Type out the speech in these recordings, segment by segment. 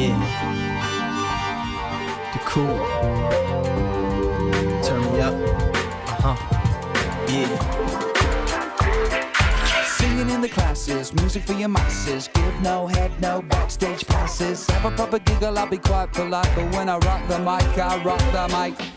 Yeah. The cool. Turn me up. Uh huh. Yeah. Singing in the classes, music for your masses. Give no head, no backstage passes. Have a proper giggle, I'll be quite polite. But when I rock the mic, I rock the mic.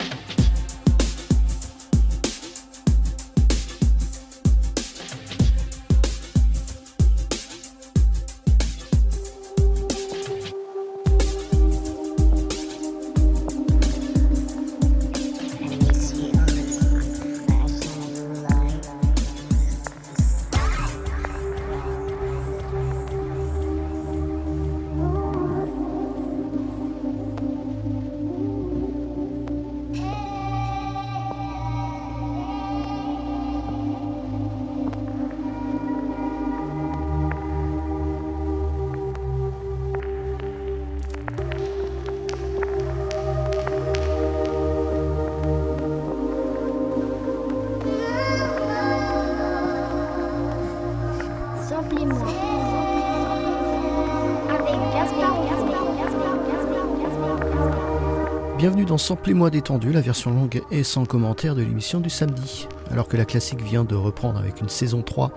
Dans Samplez-moi détendu, la version longue et sans commentaire de l'émission du samedi. Alors que la classique vient de reprendre avec une saison 3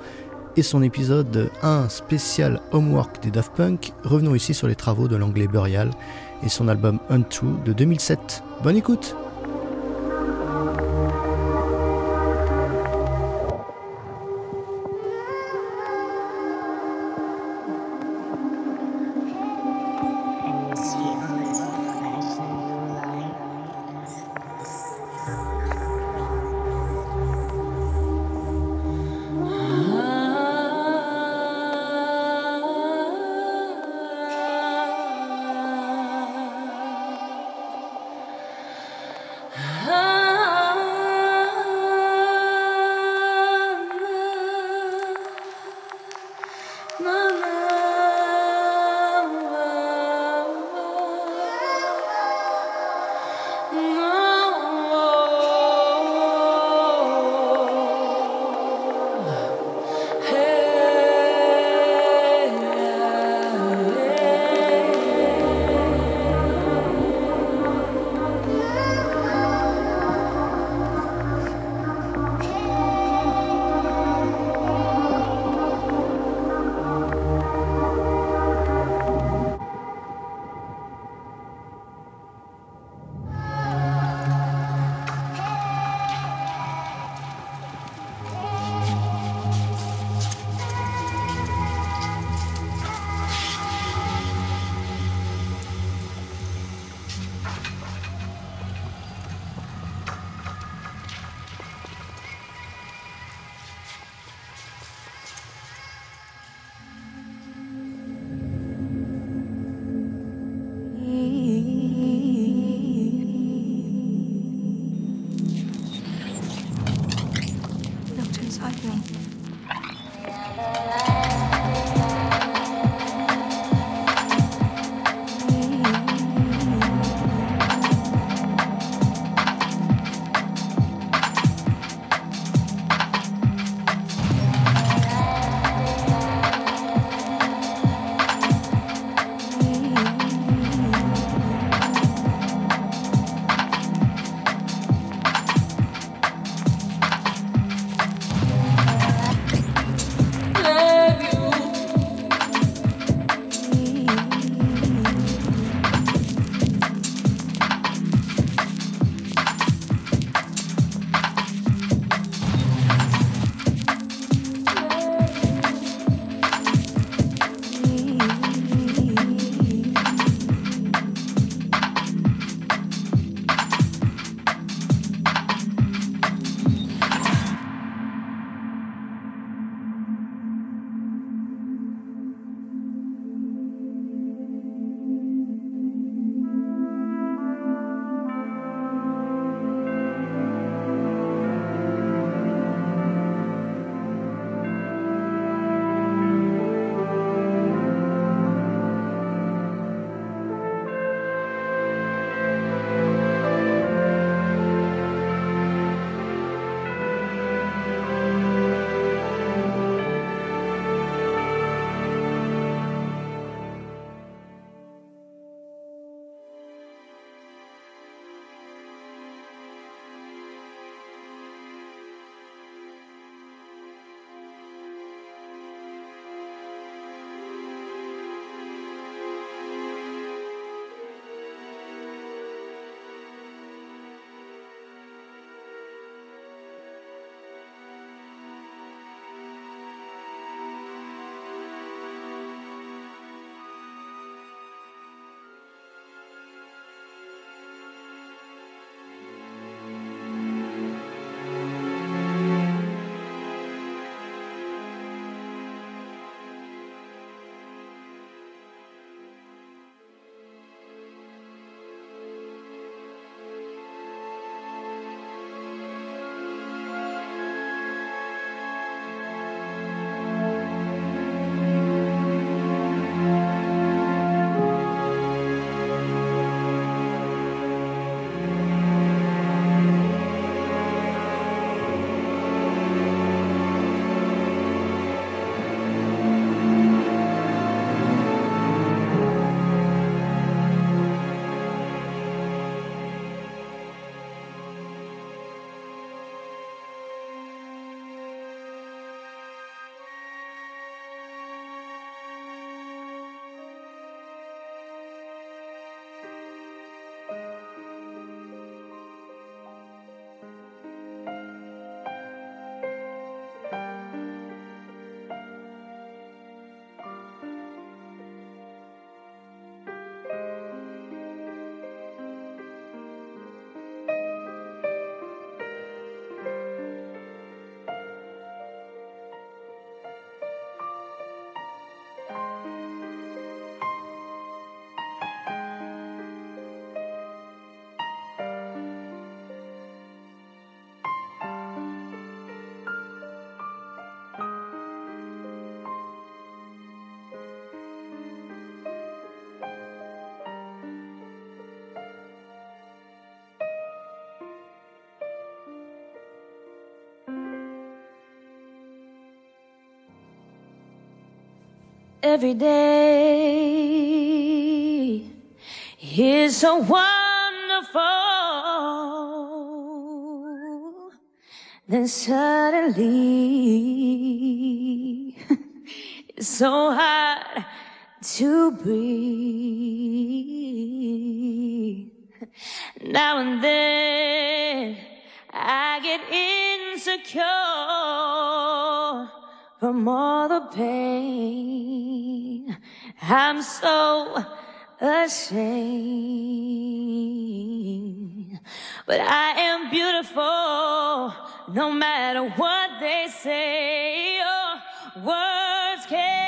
et son épisode 1 spécial Homework des Daft Punk, revenons ici sur les travaux de l'anglais Burial et son album Untrue de 2007. Bonne écoute every day is so wonderful. Then suddenly it's so hard to breathe. Now and then I get insecure from all the pain. I'm so ashamed. But I am beautiful no matter what they say. Oh, words can't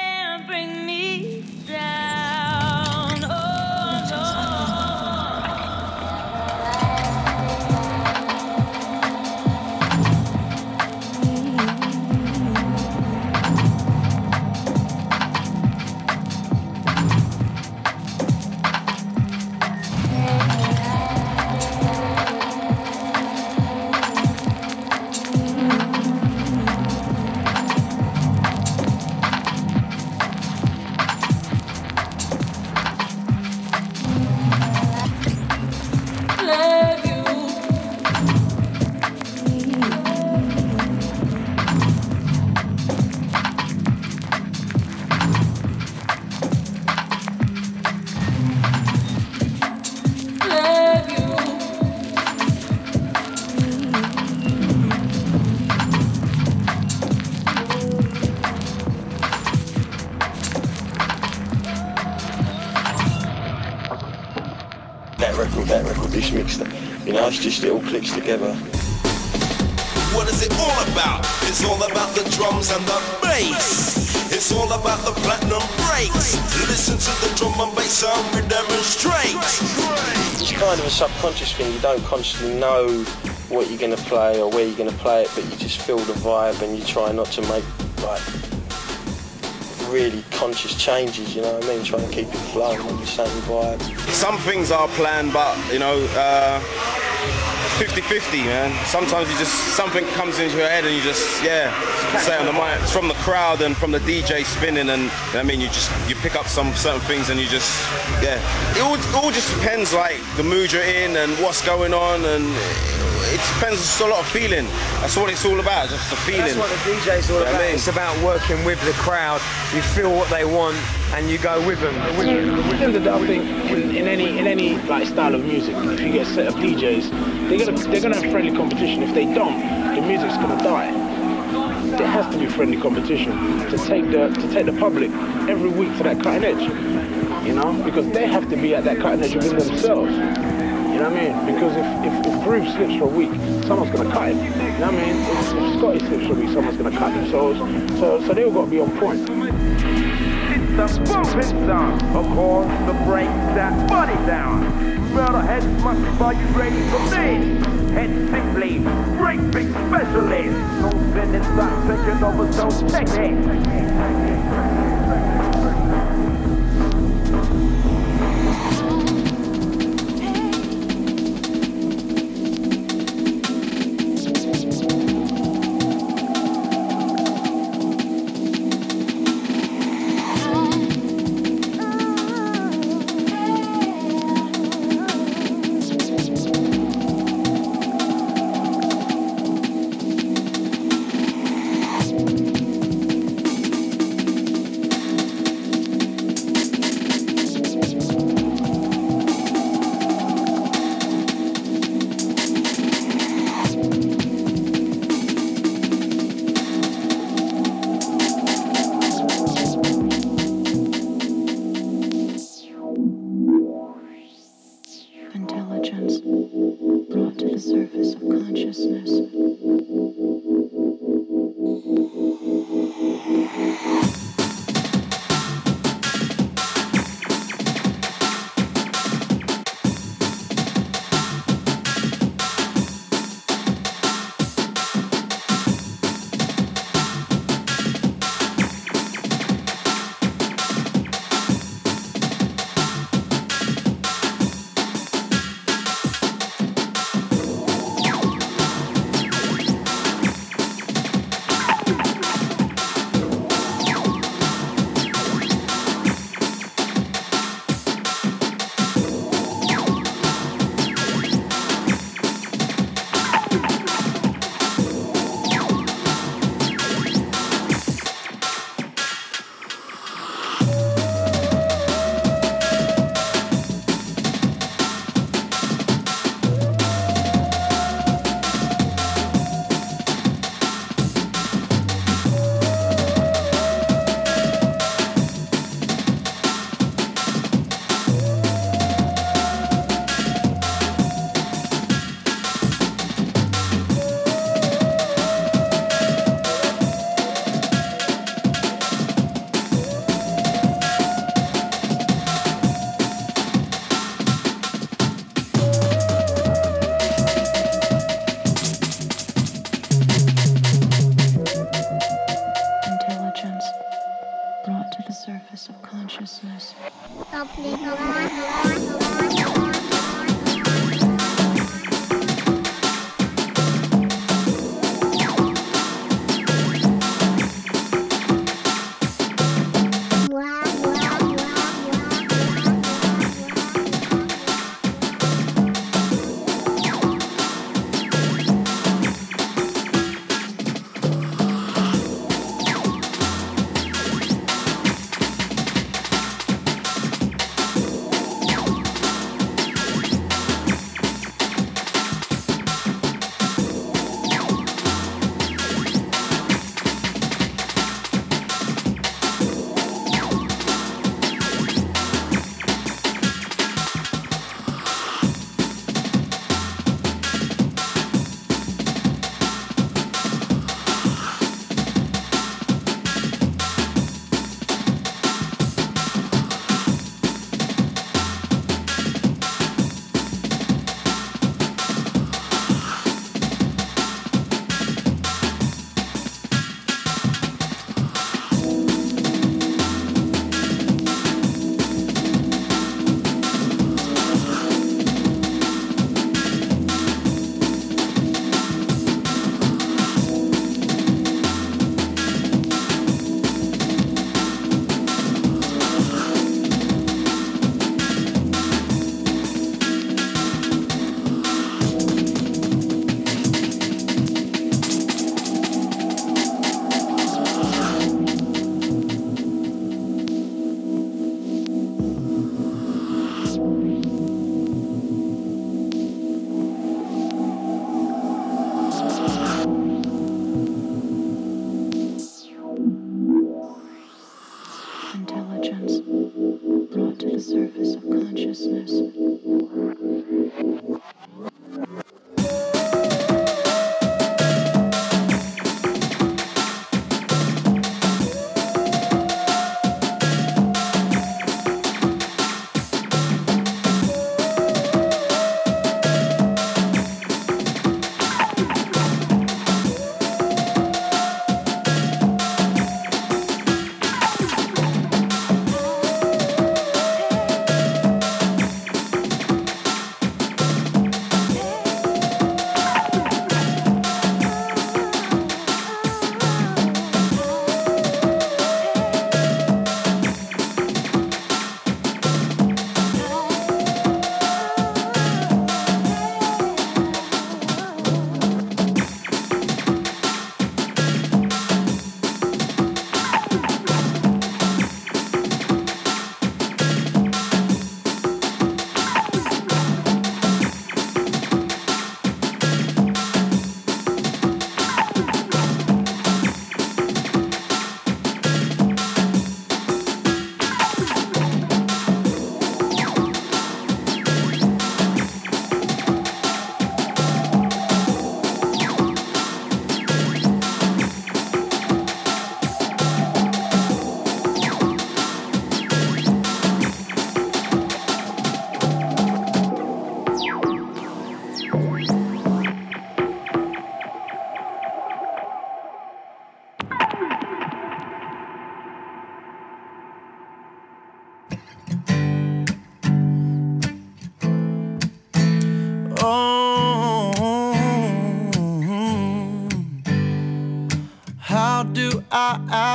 You know, it's just it all clicks together. What is it all about? It's all about the drums and the bass. It's all about the platinum breaks. Listen to the drum and bass sound we demonstrate. It's kind of a subconscious thing. You don't constantly know what you're going to play or where you're going to play it, but you just feel the vibe and you try not to make like really conscious changes. You know what I mean? Trying to keep it flowing on the same vibe. Some things are planned, but you know, uh, 50-50, man. Sometimes you just something comes into your head and you just yeah, say on the mic. It's from the crowd and from the DJ spinning, and I mean you just you pick up some certain things and you just yeah. It all, it all just depends like the mood you're in and what's going on and. It depends, it's a lot of feeling. That's what it's all about, just the feeling. That's what the DJ's all You know about. I mean? It's about working with the crowd. You feel what they want and you go with them. At the end of I think in, in any in any like style of music, if you get a set of DJs, they're gonna they're gonna have friendly competition. If they don't, the music's gonna die. There has to be friendly competition to take the to take the public every week to that cutting edge. You know, because they have to be at that cutting edge within themselves. You know what I mean? Because if, if, if Groove slips for a week, someone's going to cut him. You know what I mean? If, if Scotty slips for a week, someone's going to cut him. So, so, so they've got to be on point. It's the bumping sound, of course, the break that body down. Murder heads must ready for this? Head simply, big specialist. No spinning stop, taking over, so check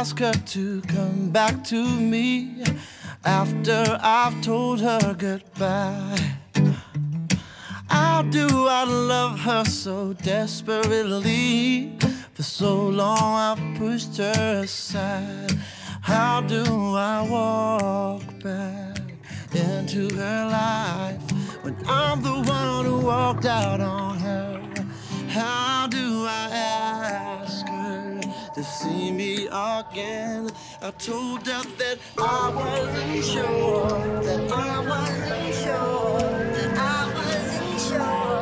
ask her to come back to me after I've told her goodbye? How do I love her so desperately? For so long I've pushed her aside. How do I walk back into her life when I'm the one who walked out on her? How do I ask to see me again? I told her that I wasn't sure, that I wasn't sure, that I wasn't sure,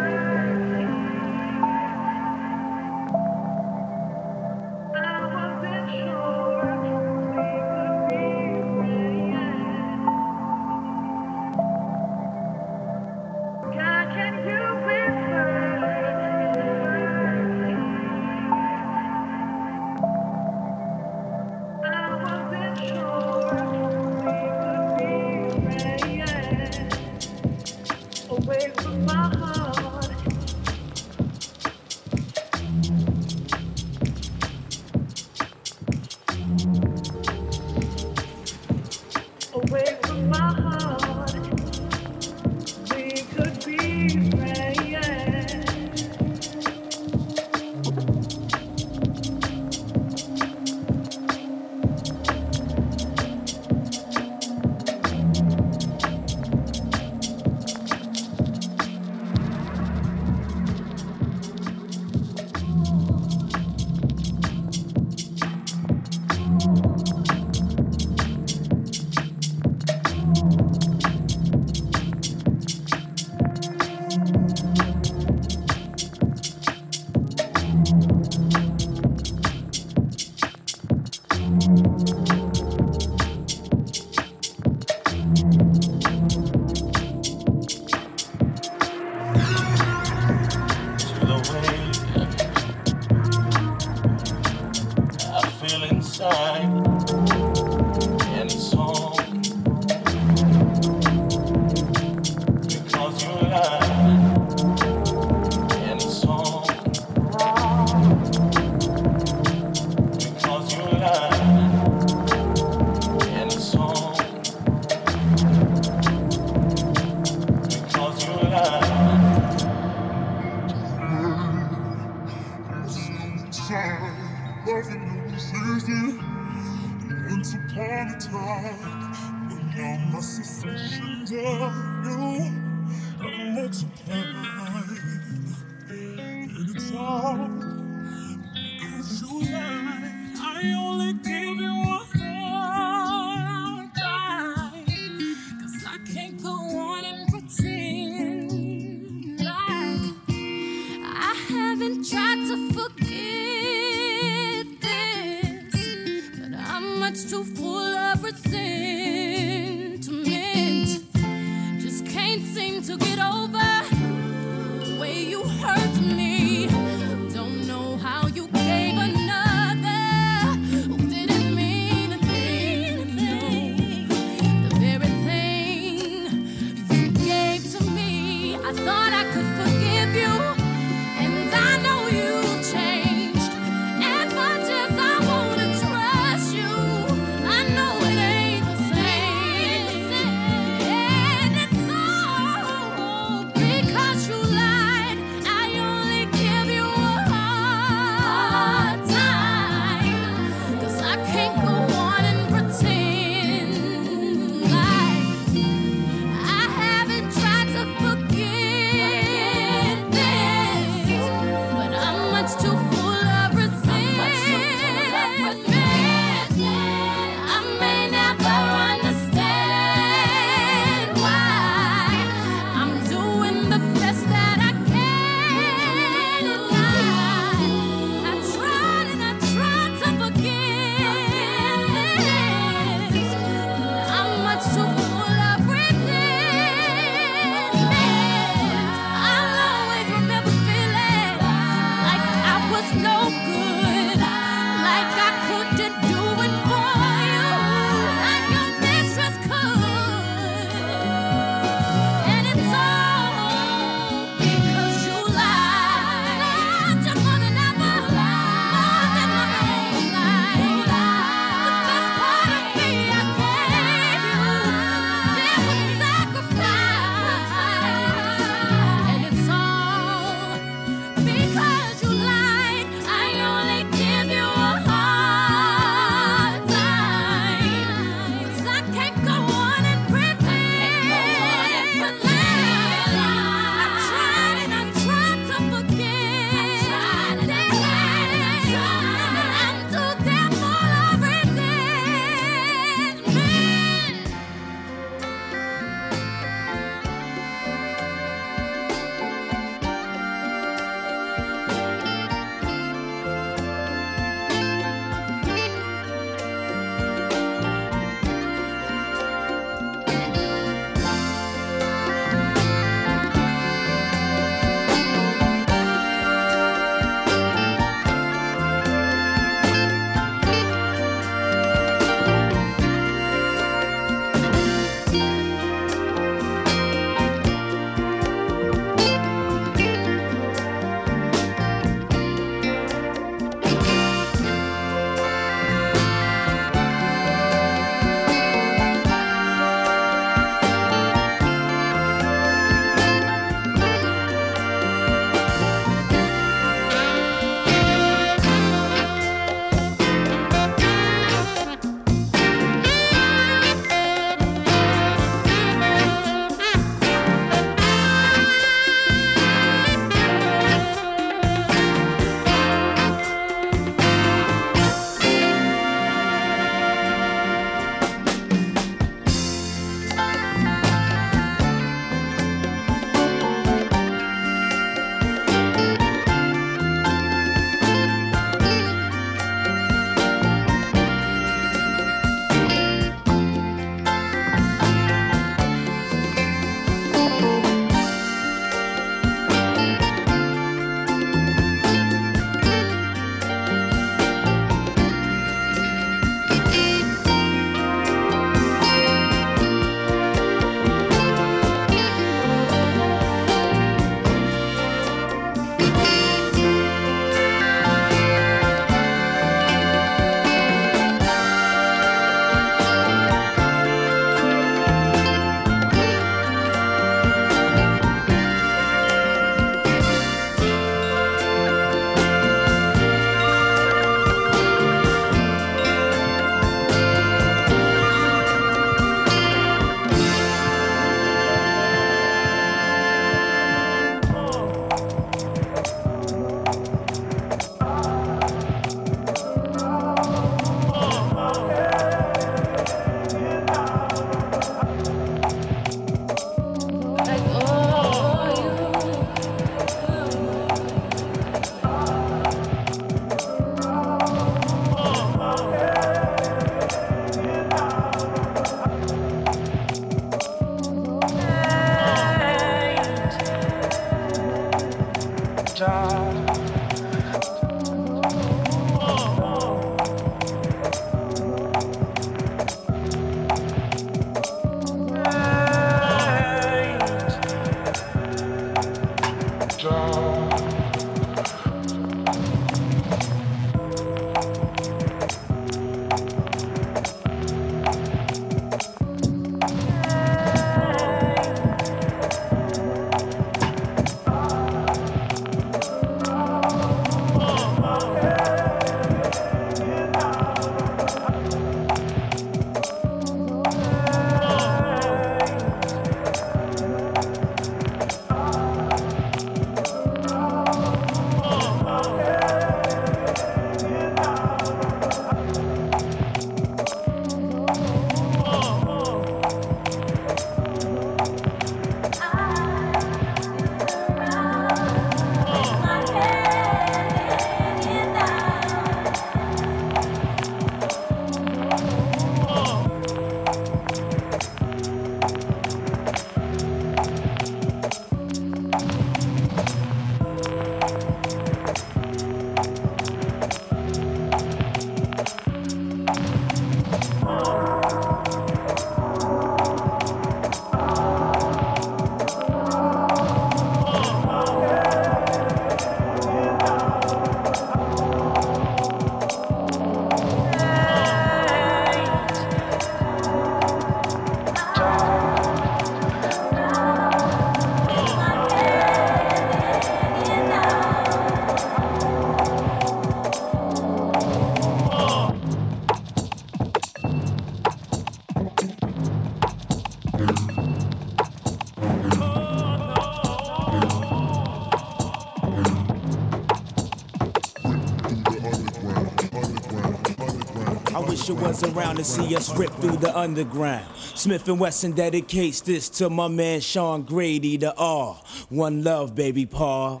was around to see us rip through the underground. Smif-N-Wessun dedicates this to my man Sean Grady, the R. One love, baby Paul.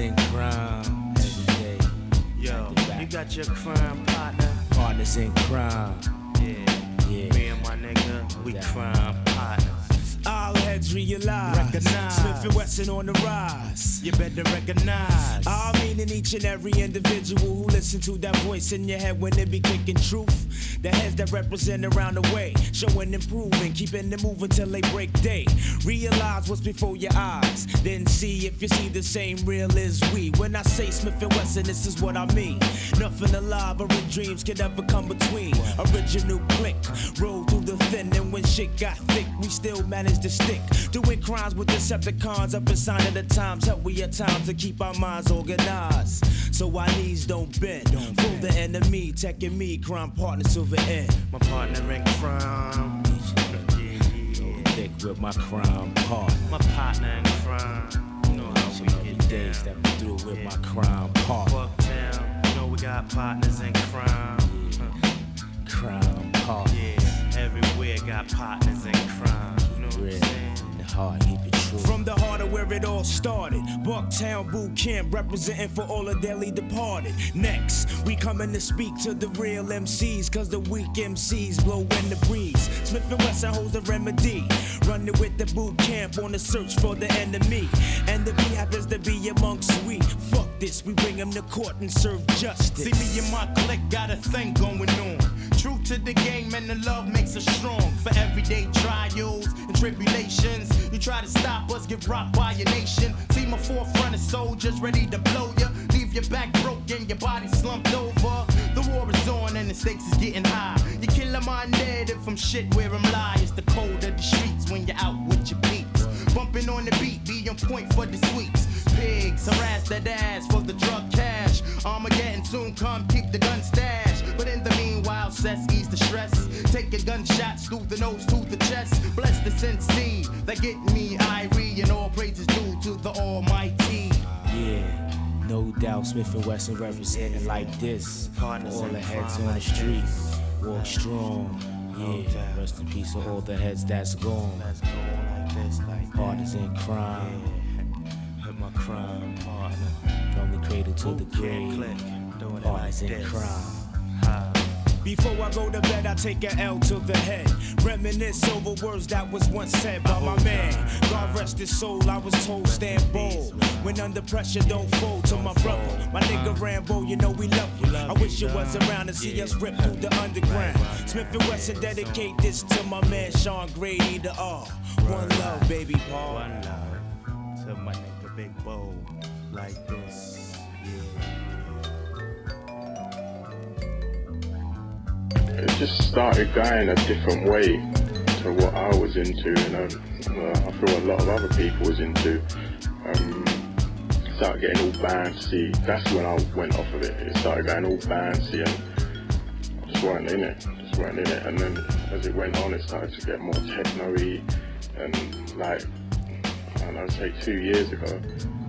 In crime. Every day. Yo, you got your crime partner. Partners in crime. Yeah, Yeah. me and my nigga, we crime partners. All heads realize. Recognize. Smif-N-Wessun on the rise. You better recognize. All meaning each and every individual who listen to that voice in your head when they be kicking truth. The heads that represent around the way, showing improving, keeping it moving till they break day. Realize what's before your eyes, then see if you see the same real as we. When I say Smif-N-Wessun, this is what I mean. Nothing alive or in dreams can ever come between. Original click, roll through the thin, and when shit got thick, we still managed to stick. Doing crimes with Decepticons up inside of the times. Help we at times to keep our minds organized. So our knees don't bend. Don't Fool the enemy, taking me, crime partners to the end. My partner in crime. Thick with my crime partner. My partner in crime. You know how we Every get day down. step through with my crime partner. Fuck Bucktown, you know we got partners in crime. Crime partner. Yeah, everywhere got partners in crime. Real heart. From the heart of where it all started. Bucktown Boot Camp representing for all the dearly departed. Next, we coming to speak to the real MCs, cause the weak MCs blow in the breeze. Smif-N-Wessun holds the remedy. Running with the boot camp on the search for the enemy. And the he happens to be amongst we, fuck this, we bring him to court and serve justice. See me and my clique got a thing going on. To the game and the love makes us strong. For everyday trials and tribulations, you try to stop us, get rocked by your nation. See my forefront of soldiers ready to blow ya. Leave your back broken, your body slumped over. The war is on and the stakes is getting high. You kill a mind dead if I'm shit where I'm lie. It's the cold of the streets when you're out with your peeps. Bumping on the beat, be on point for the sweeps. Pigs harass that ass for the drug cash. Armageddon soon come, keep the gun stash. But in the meanwhile, cess ease the stress. Take your gunshots through the nose to the chest. Bless the sensei that get me irie, and all praises due to the Almighty. Yeah, no doubt Smif-N-Wessun representing like this. Partners all the heads on the street, walk strong. Yeah, rest in peace to all the heads that's gone. Let's go like this, like Partners in crime, With my crime partner. from the cradle to the Boot camp grave. click, doing it like in this. crime. Ha. Before I go to bed, I take a L to the head. Reminisce over words that was once said by my man. God rest his soul, I was told stand bold. When under pressure, don't fold to my brother. My nigga Rambo, you know we love you. I wish you was around to see us rip through the underground. Smif-N-Wessun dedicate this to my man Sean Grady, the R. One love, baby Paul. Like this. it just started going a different way to what I was into, you know. Uh, I feel a lot of other people was into. Um, started getting all bouncy. That's when I went off of it. It started going all bouncy and I just weren't in it. Just weren't in it. And then as it went on, it started to get more techno-y and like, I don't know, say two years ago,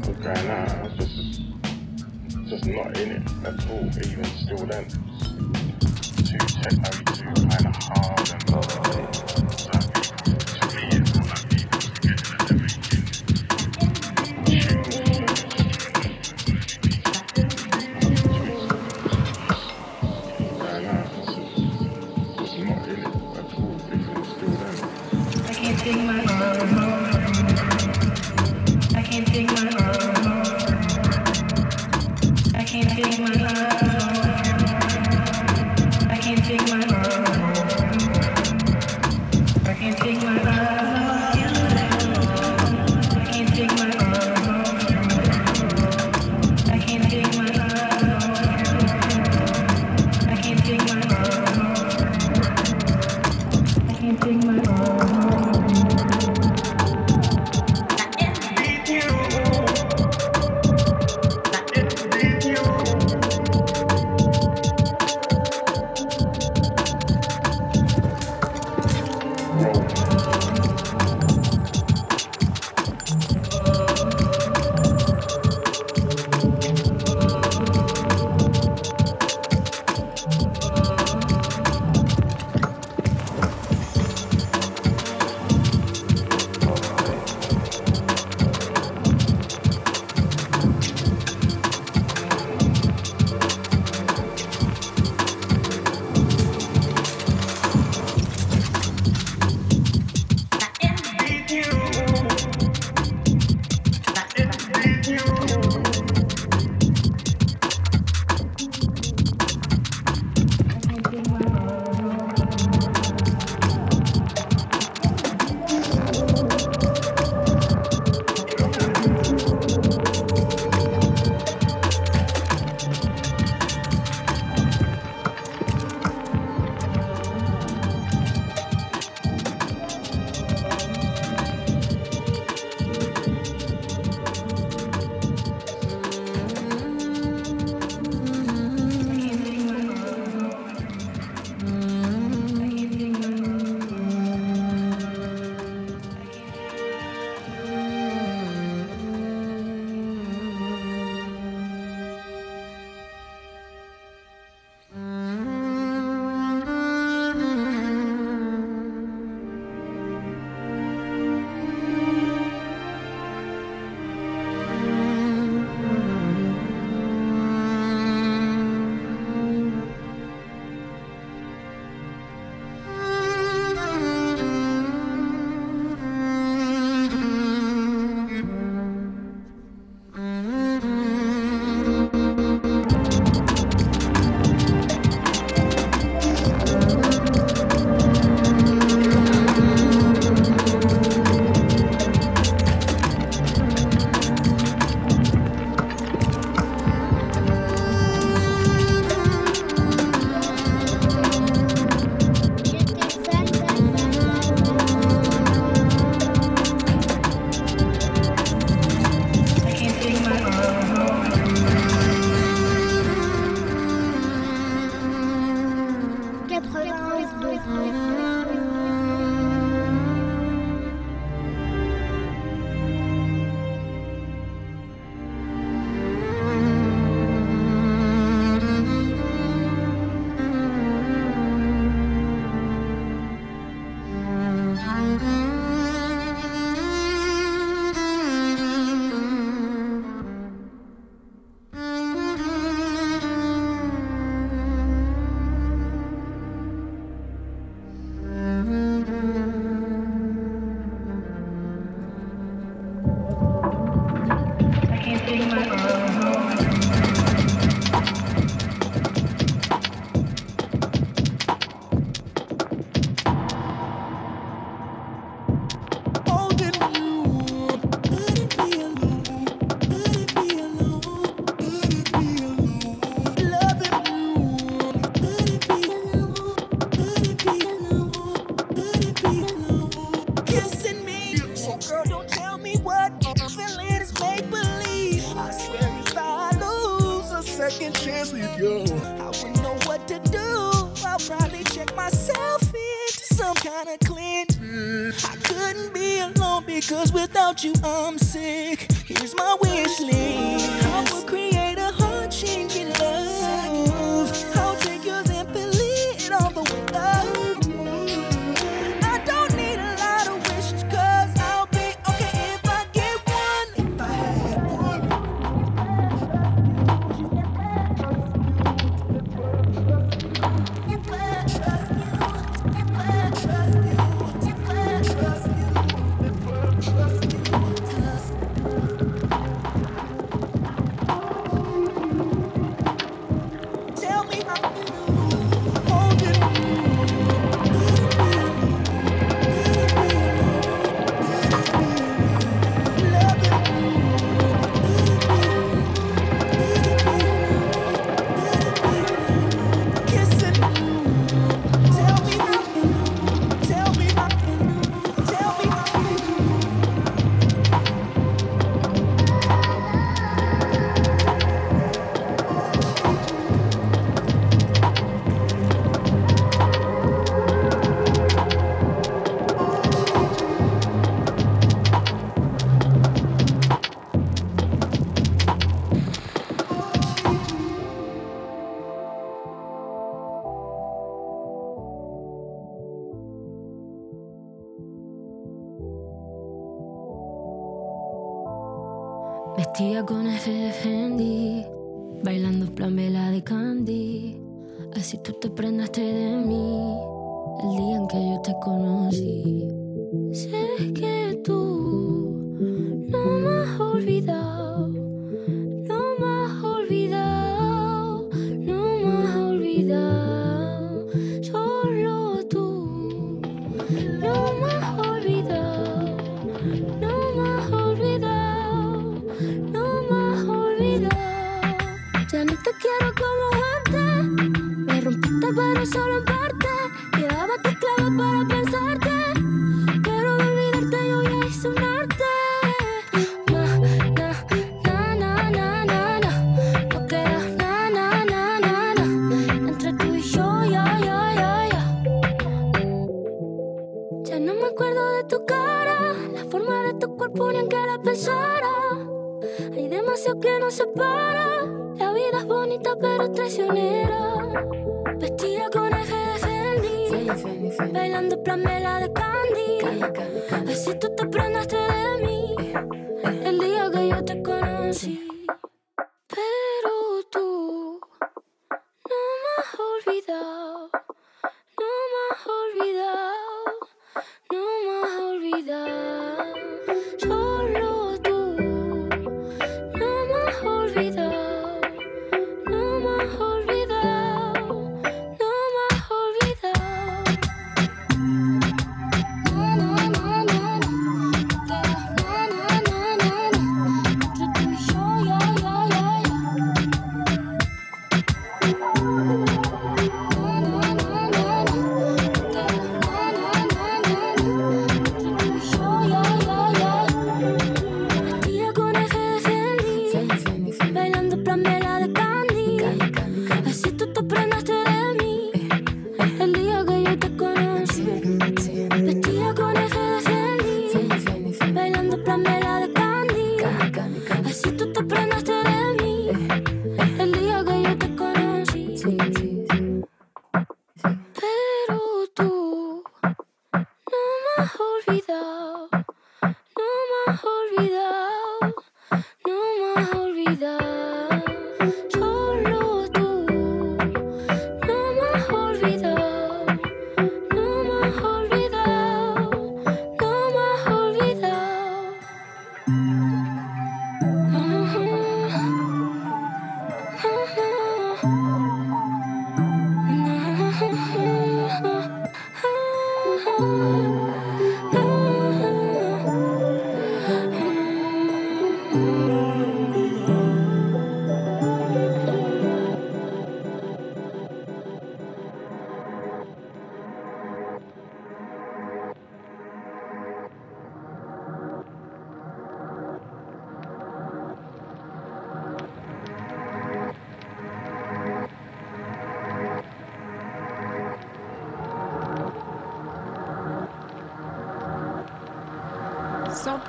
I was going out. I was just, just not in it at all, even still then. too techno, too kind of hard, and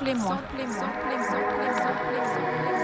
Samplez-moi. Samplez-moi. Samplez-moi.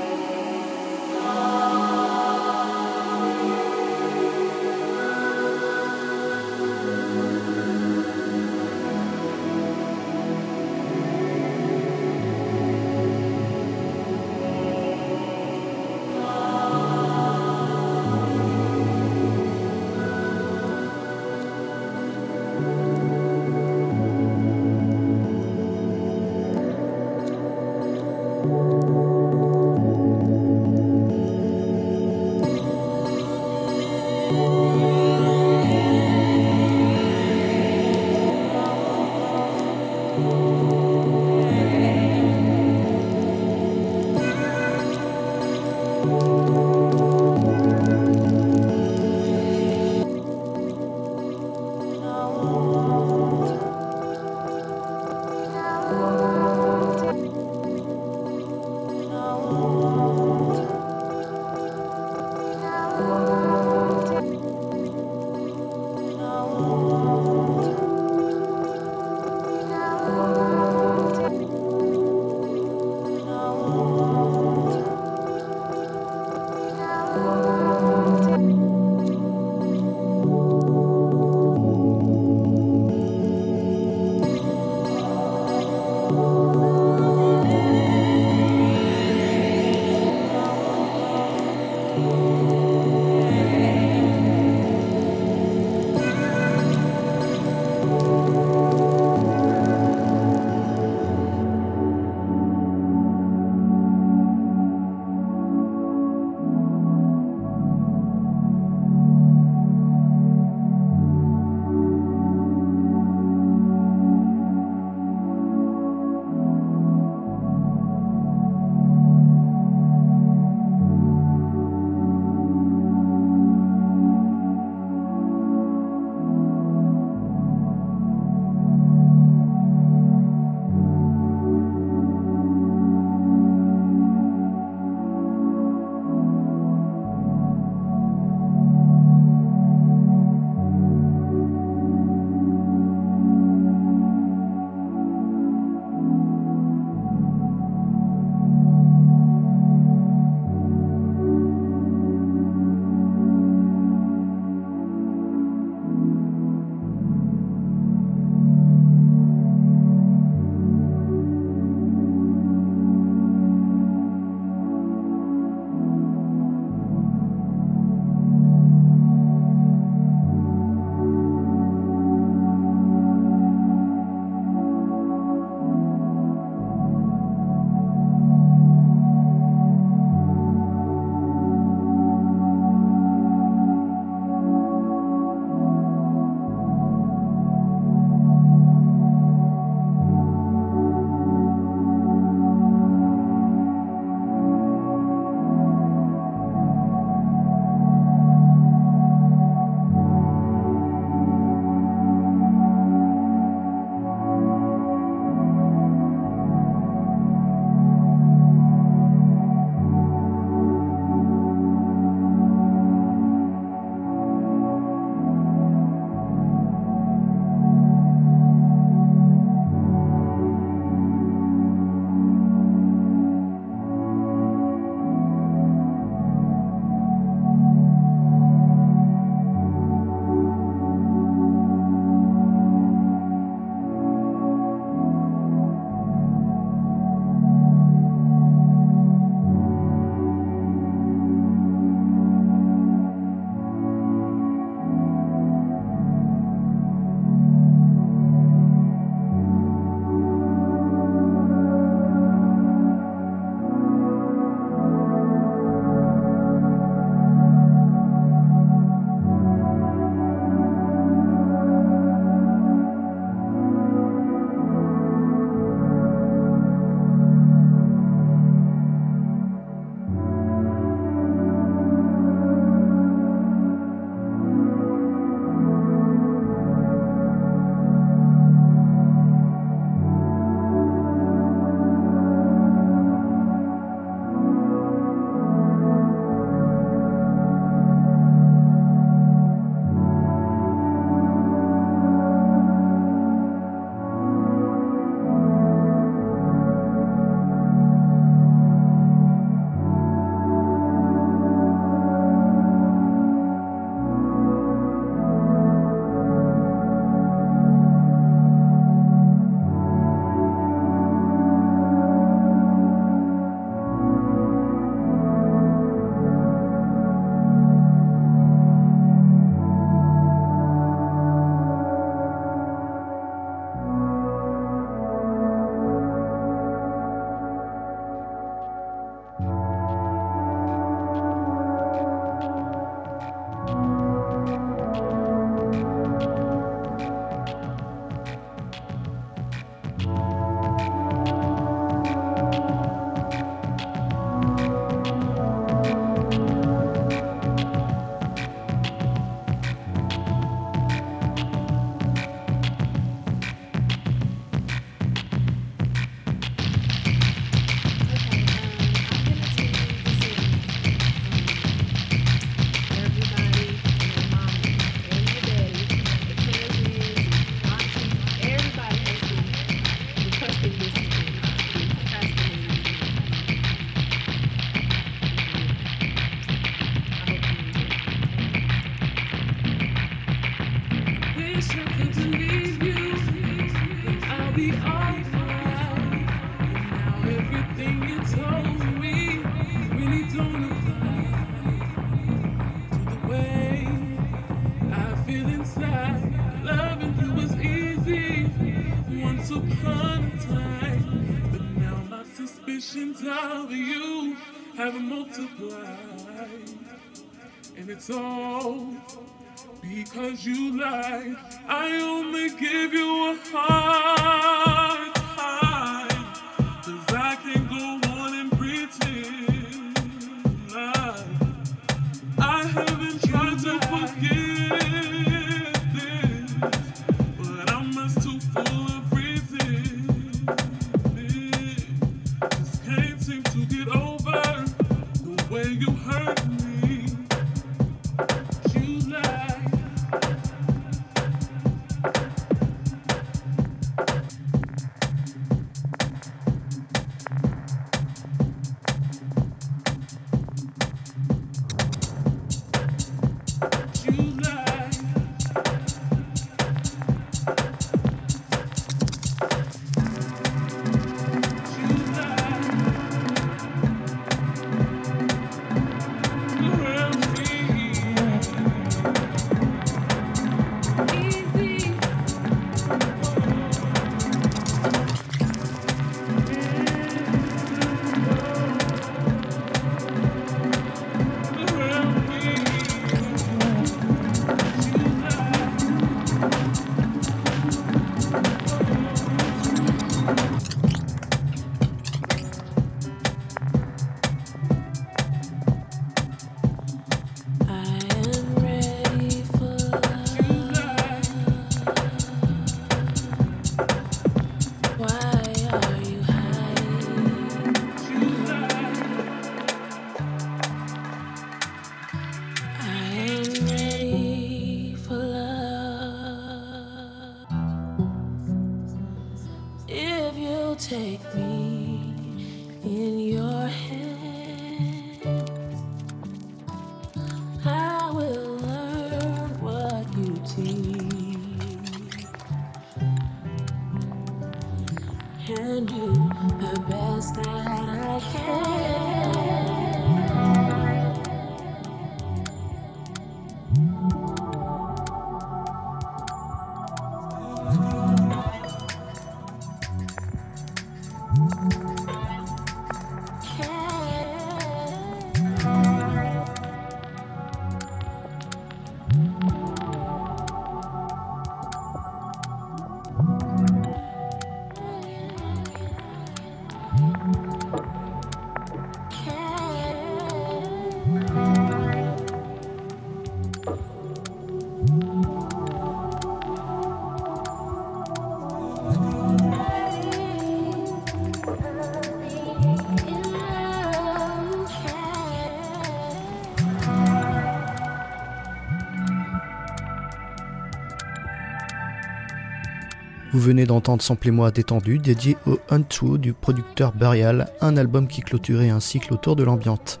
Vous venez d'entendre Samplez-moi détendu, dédié au Untrue du producteur Burial, un album qui clôturait un cycle autour de l'ambiante.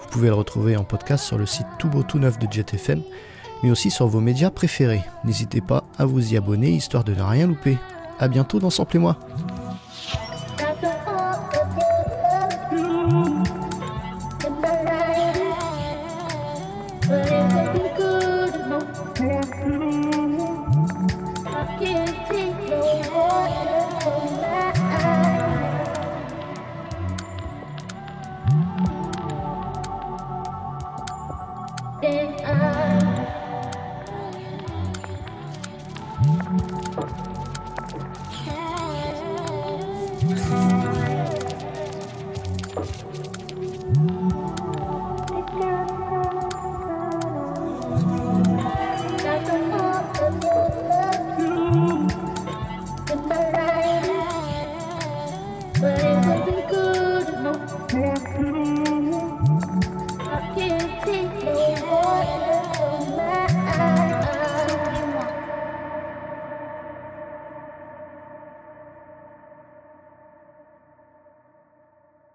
Vous pouvez le retrouver en podcast sur le site tout beau tout neuf de JetFM, mais aussi sur vos médias préférés. N'hésitez pas à vous y abonner histoire de ne rien louper. A bientôt dans Samplez-moi